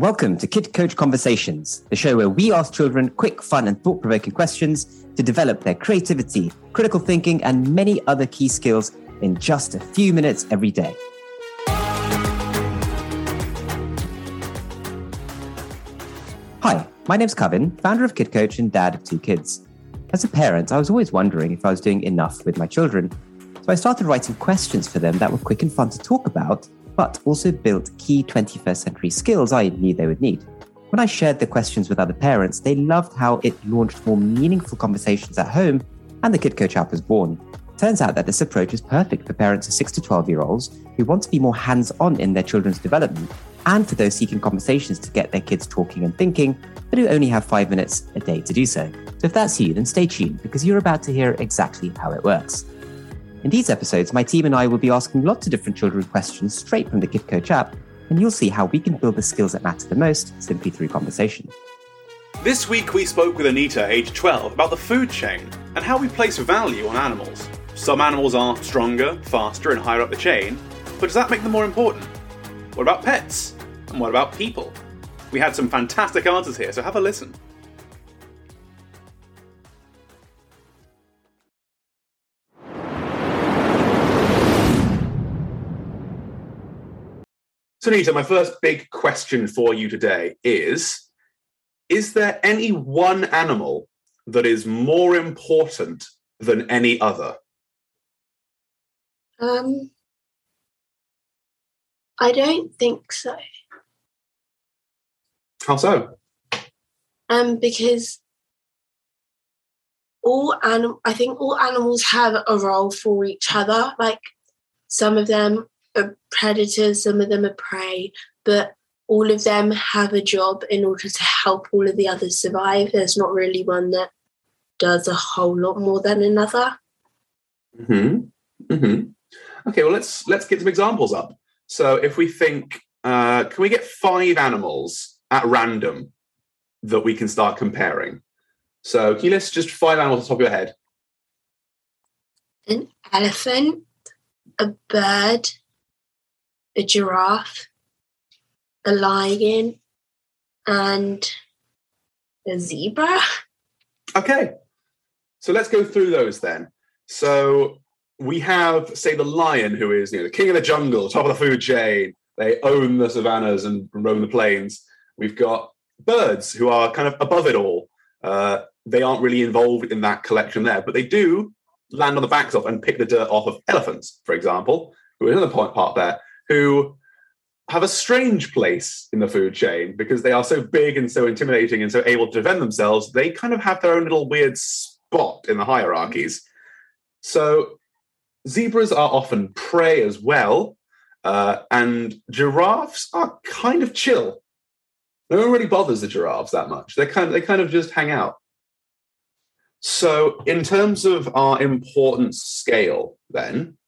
Welcome to Kid Coach Conversations, the show where we ask children quick, fun, and thought provoking questions to develop their creativity, critical thinking, and many other key skills in just a few minutes every day. Hi, my name's Kevin, founder of Kid Coach and dad of two kids. As a parent, I was always wondering if I was doing enough with my children. So I started writing questions for them that were quick and fun to talk about but also built key 21st century skills I knew they would need. When I shared the questions with other parents, they loved how it launched more meaningful conversations at home, and the Kid Coach app was born. Turns out that this approach is perfect for parents of 6 to 12 year olds who want to be more hands on in their children's development, and for those seeking conversations to get their kids talking and thinking, but who only have five minutes a day to do so. So if that's you, then stay tuned because you're about to hear exactly how it works. In these episodes, my team and I will be asking lots of different children questions straight from the Kid Coach app, and you'll see how we can build the skills that matter the most simply through conversation. This week we spoke with Anita, age 12, about the food chain and how we place value on animals. Some animals are stronger, faster, and higher up the chain, but does that make them more important? What about pets? And what about people? We had some fantastic answers here, so have a listen. So, Anita, my first big question for you today is Is there any one animal that is more important than any other? Um, I don't think so. How so? Um, because all anim- I think all animals have a role for each other. Like some of them are predators, some of them are prey, but all of them have a job in order to help all of the others survive. There's not really one that does a whole lot more than another. Hmm. Hmm. Okay. Well, let's let's get some examples up. So, if we think, uh, can we get five animals at random that we can start comparing? So, can you list just five animals off the top of your head? An elephant, a bird, a giraffe, the lion, and the zebra. Okay. So let's go through those then. So we have, say, the lion, who is you know, the king of the jungle, top of the food chain. They own the savannas and roam the plains. We've got birds, who are kind of above it all. Uh, they aren't really involved in that collection there, but they do land on the backs of and pick the dirt off of elephants, for example, who is another point part there who have a strange place in the food chain because they are so big and so intimidating and so able to defend themselves. They kind of have their own little weird spot in the hierarchies. So zebras are often prey as well, uh, and giraffes are kind of chill. No one really bothers the giraffes that much. They kind of, they kind of just hang out. So, in terms of our importance scale, then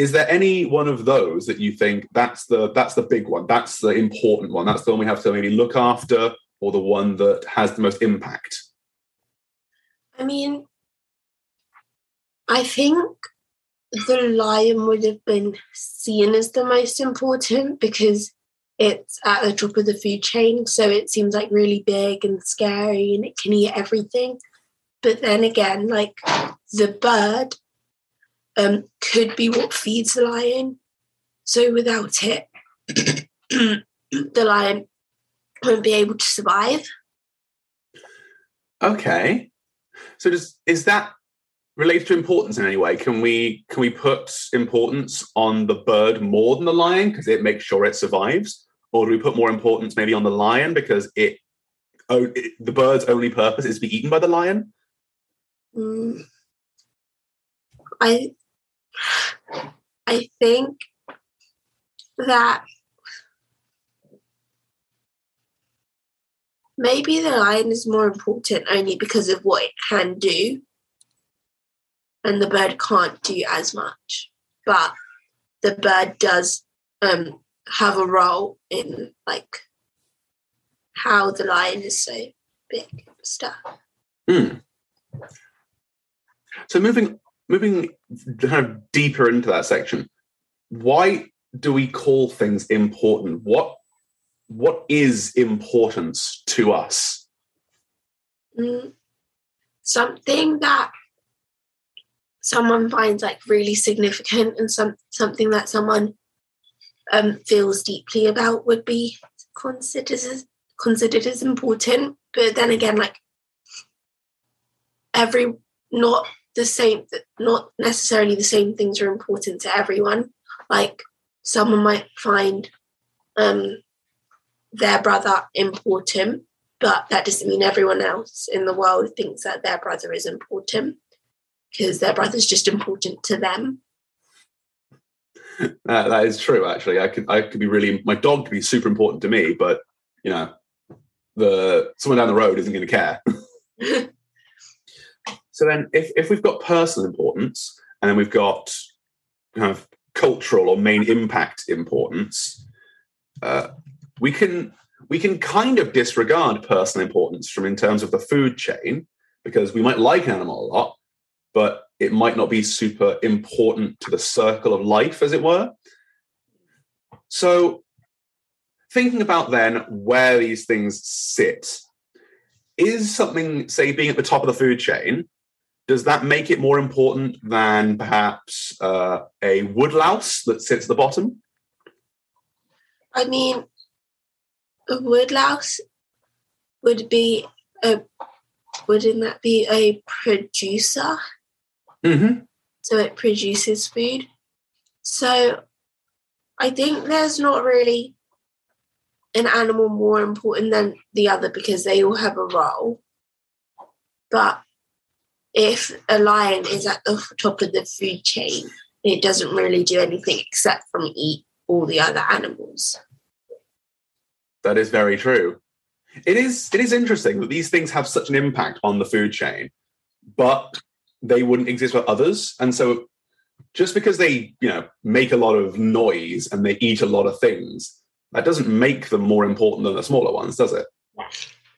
is there any one of those that you think that's the that's the big one that's the important one that's the one we have to maybe look after or the one that has the most impact? I mean i think the lion would have been seen as the most important because it's at the top of the food chain so it seems like really big and scary and it can eat everything. But then again like the bird um, could be what feeds the lion. So without it, the lion won't be able to survive. Okay. So does is that related to importance in any way? Can we can we put importance on the bird more than the lion because it makes sure it survives, or do we put more importance maybe on the lion because it, oh, it the bird's only purpose is to be eaten by the lion? Mm. I I think that maybe the lion is more important only because of what it can do, and the bird can't do as much. But the bird does um, have a role in like how the lion is so big stuff. Mm. So moving moving kind of deeper into that section, why do we call things important? What what is importance to us? Mm, something that someone finds like really significant and some something that someone um, feels deeply about would be considered as, considered as important. But then again, like every not the same, that not necessarily the same things are important to everyone. Like someone might find um, their brother important, but that doesn't mean everyone else in the world thinks that their brother is important because their brother's just important to them. That is true. Actually, I could I could be really my dog could be super important to me, but you know, the someone down the road isn't going to care. so then, if if we've got personal importance and then we've got kind of cultural or main impact importance, uh, we can we can kind of disregard personal importance from in terms of the food chain because we might like an animal a lot, but it might not be super important to the circle of life, as it were. So, thinking about then where these things sit, is something, say, being at the top of the food chain, does that make it more important than perhaps uh, a woodlouse that sits at the bottom? I mean, a woodlouse would be a wouldn't that be a producer? Mm-hmm. So it produces food. So I think there's not really an animal more important than the other because they all have a role. But if a lion is at the top of the food chain, it doesn't really do anything except from eat all the other animals. That is very true. It is it is interesting that these things have such an impact on the food chain, but they wouldn't exist for others. And so just because they, you know, make a lot of noise and they eat a lot of things, that doesn't make them more important than the smaller ones, does it?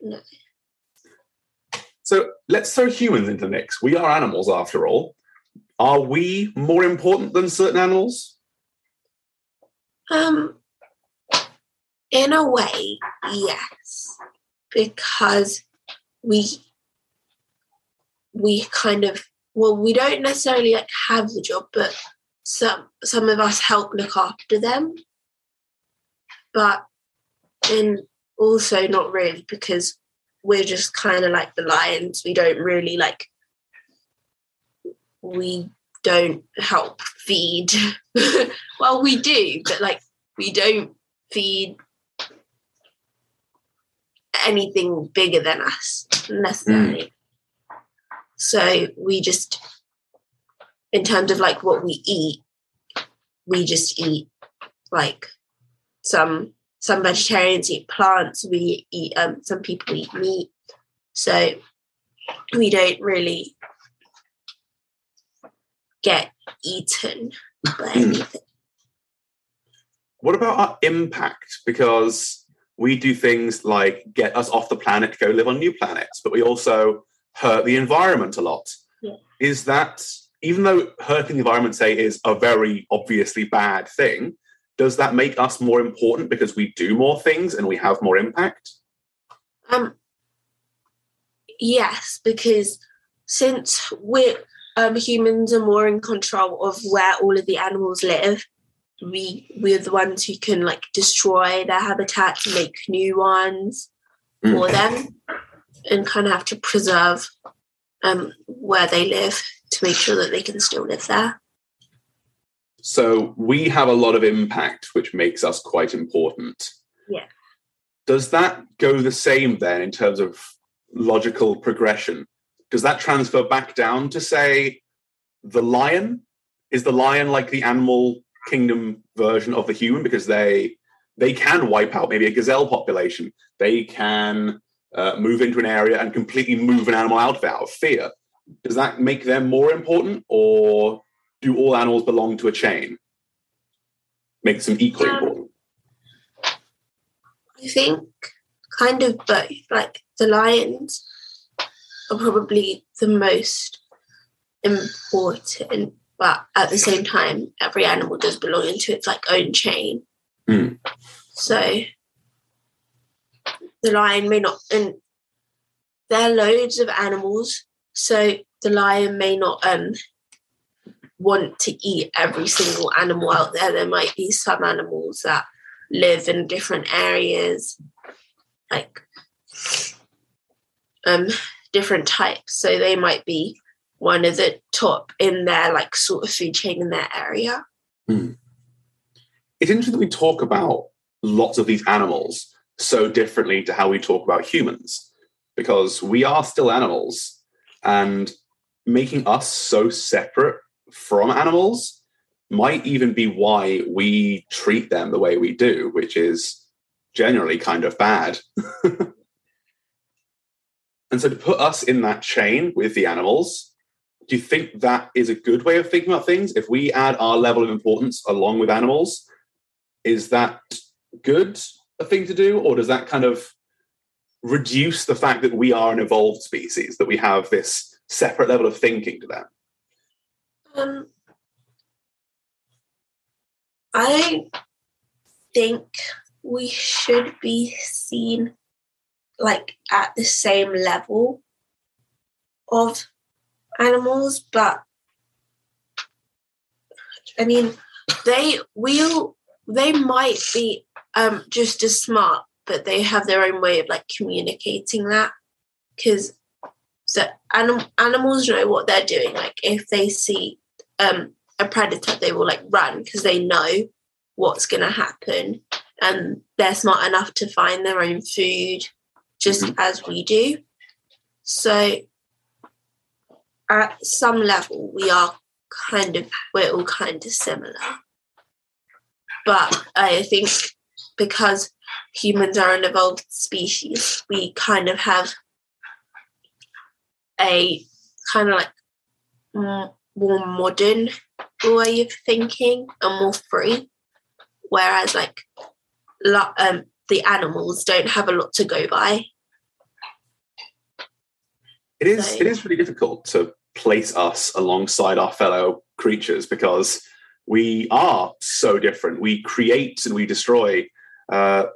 No. So let's throw humans into the mix. We are animals after all. Are we more important than certain animals? Um in a way, yes. Because we we kind of well, we don't necessarily like have the job, but some some of us help look after them. But and also not really because we're just kind of like the lions. We don't really like we don't help feed. well, we do, but like we don't feed anything bigger than us necessarily. Mm. So we just, in terms of like what we eat, we just eat like some some vegetarians eat plants. We eat um, some people eat meat. So we don't really get eaten by anything. What about our impact? Because we do things like get us off the planet to go live on new planets, but we also hurt the environment a lot. Yeah. Is that, even though hurting the environment, say, is a very obviously bad thing, does that make us more important because we do more things and we have more impact? Um, yes, because since we're um, humans are more in control of where all of the animals live, we we're the ones who can like destroy their habitats and make new ones mm. for them and kind of have to preserve um, where they live to make sure that they can still live there. So we have a lot of impact, which makes us quite important. Yeah. Does that go the same then in terms of logical progression? Does that transfer back down to say the lion? Is the lion like the animal kingdom version of the human because they they can wipe out maybe a gazelle population. They can uh, move into an area and completely move an animal out of it out of fear. Does that make them more important, or do all animals belong to a chain? Makes them equally um, important. I think kind of both. Like the lions are probably the most important, but at the same time, every animal does belong into its like own chain. Mm. So the lion may not, and there are loads of animals, so the lion may not um want to eat every single animal out there. There might be some animals that live in different areas, like um different types. So they might be one of the top in their like sort of food chain in their area. Hmm. It's interesting that we talk about lots of these animals so differently to how we talk about humans because we are still animals and making us so separate from animals might even be why we treat them the way we do, which is generally kind of bad. and so to put us in that chain with the animals, do you think that is a good way of thinking about things? If we add our level of importance along with animals, is that good a thing to do, or does that kind of reduce the fact that we are an evolved species, that we have this separate level of thinking to them? Um, I think we should be seen like at the same level of animals, but I mean, they will they might be um, just as smart, but they have their own way of like communicating that because the anim- animals know what they're doing. Like if they see um, a predator, they will like run because they know what's going to happen, and they're smart enough to find their own food, just mm-hmm. as we do. So at some level, we are kind of we're all kind of similar. But I think because humans are an evolved species, we kind of have a kind of like more modern way of thinking and more free. Whereas, like, um, the animals don't have a lot to go by. It is. So, it is really difficult to place us alongside our fellow creatures because we are so different. We create and we destroy. Uh,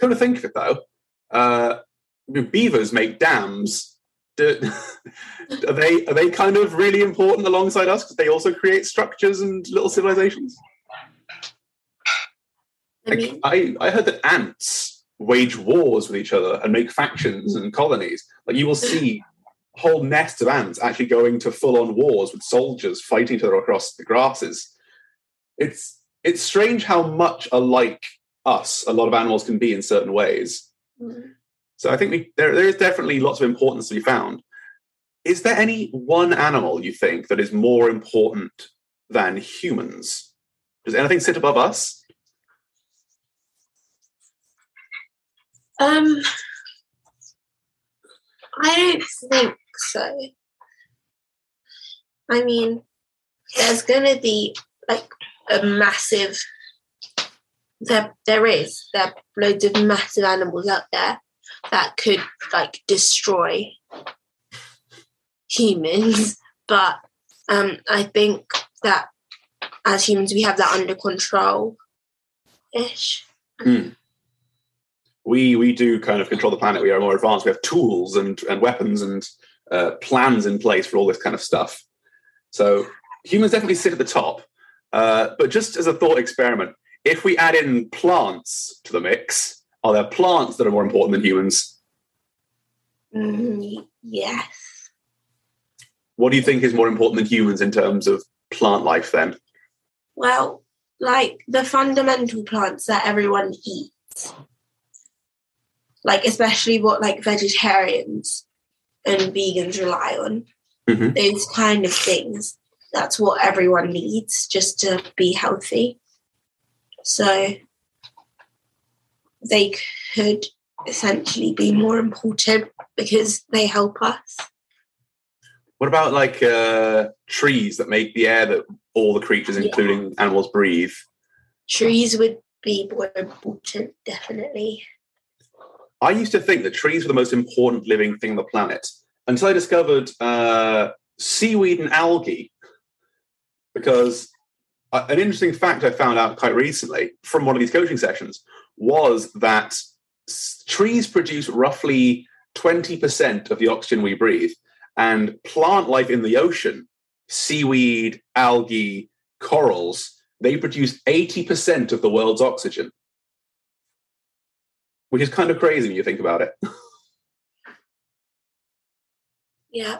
come to think of it, though, uh, beavers make dams. Do, are they are they kind of really important alongside us because they also create structures and little civilizations? I, mean, I, I heard that ants wage wars with each other and make factions and colonies. Like you will see whole nests of ants actually going to full on wars with soldiers fighting each other across the grasses. It's it's strange how much alike us a lot of animals can be in certain ways. Mm-hmm. So I think we, there there is definitely lots of importance to be found. Is there any one animal you think that is more important than humans? Does anything sit above us? Um, I don't think so. I mean, there's going to be like a massive. There, there is. There are loads of massive animals out there that could like destroy humans, but um, I think that as humans we have that under control. Ish. Mm we we do kind of control the planet. We are more advanced. We have tools and and weapons and uh, plans in place for all this kind of stuff. So humans definitely sit at the top. Uh, but just as a thought experiment, if we add in plants to the mix, are there plants that are more important than humans? Mm, yes. What do you think is more important than humans in terms of plant life then? Well, like the fundamental plants that everyone eats like especially what like vegetarians and vegans rely on mm-hmm. those kind of things that's what everyone needs just to be healthy so they could essentially be more important because they help us what about like uh, trees that make the air that all the creatures yeah. including animals breathe trees would be more important definitely I used to think that trees were the most important living thing on the planet until I discovered uh, seaweed and algae. Because uh, an interesting fact I found out quite recently from one of these coaching sessions was that trees produce roughly 20% of the oxygen we breathe, and plant life in the ocean, seaweed, algae, corals, they produce 80% of the world's oxygen. Which is kind of crazy when you think about it. Yeah.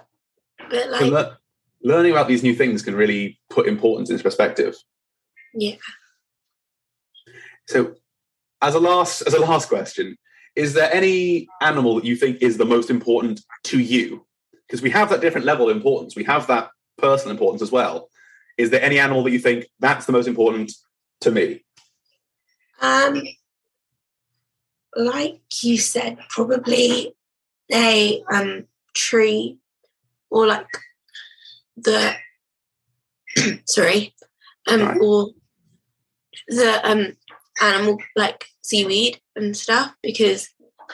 But like, le- learning about these new things can really put importance into perspective. yeah. So, as a last as a last question, is there any animal that you think is the most important to you? Because we have that different level of importance. We have that personal importance as well. Is there any animal that you think that's the most important to me? Um, like you said, probably a um tree or like the sorry, um Right. or the um animal like seaweed and stuff because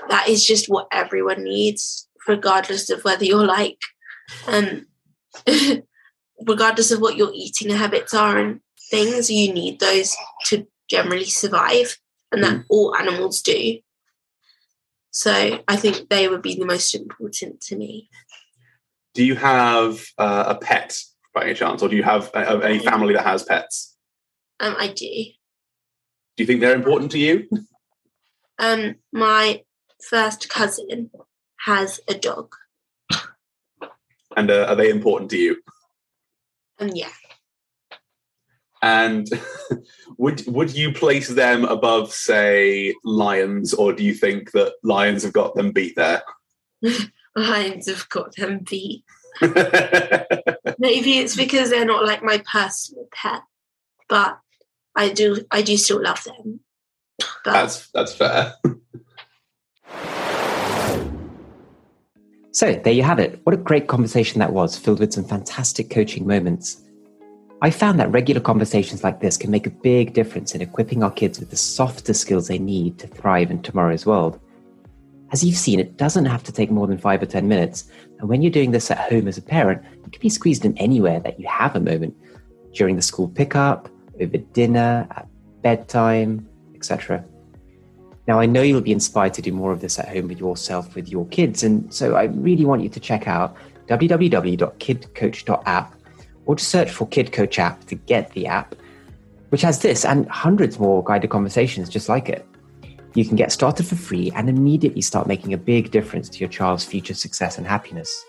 that is just what everyone needs, regardless of whether you're like um regardless of what your eating habits are and things, you need those to generally survive, and that all animals do. So I think they would be the most important to me. Do you have uh, a pet by any chance, or do you have a, any family that has pets? Um, I do. Do you think they're important to you? Um, my first cousin has a dog. And uh, are they important to you? Um, yeah, And would would you place them above, say, lions, or do you think that lions have got them beat there? lions have got them beat. Maybe it's because they're not like my personal pet, but I do. I do still love them. But that's that's fair. So there you have it. What a great conversation that was, filled with some fantastic coaching moments. I found that regular conversations like this can make a big difference in equipping our kids with the softer skills they need to thrive in tomorrow's world. As you've seen, it doesn't have to take more than five or 10 minutes. And when you're doing this at home as a parent, it can be squeezed in anywhere that you have a moment during the school pickup, over dinner, at bedtime, etc. Now, I know you'll be inspired to do more of this at home with yourself, with your kids. And so I really want you to check out www.kidcoach.app or just search for Kid Coach app to get the app, which has this and hundreds more guided conversations just like it. You can get started for free and immediately start making a big difference to your child's future success and happiness.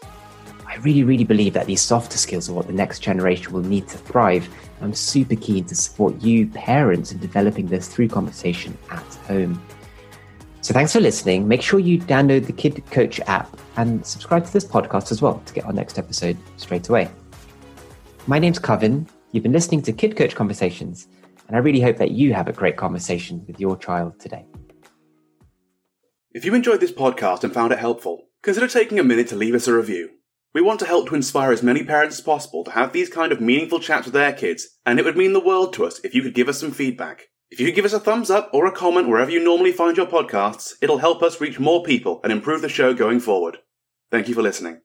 I really, really believe that these softer skills are what the next generation will need to thrive. I'm super keen to support you, parents, in developing this through conversation at home. So thanks for listening. Make sure you download the Kid Coach app and subscribe to this podcast as well to get our next episode straight away. My name's Kevin. You've been listening to Kid Coach Conversations, and I really hope that you have a great conversation with your child today. If you enjoyed this podcast and found it helpful, consider taking a minute to leave us a review. We want to help to inspire as many parents as possible to have these kind of meaningful chats with their kids, and it would mean the world to us if you could give us some feedback. If you could give us a thumbs up or a comment wherever you normally find your podcasts, it'll help us reach more people and improve the show going forward. Thank you for listening.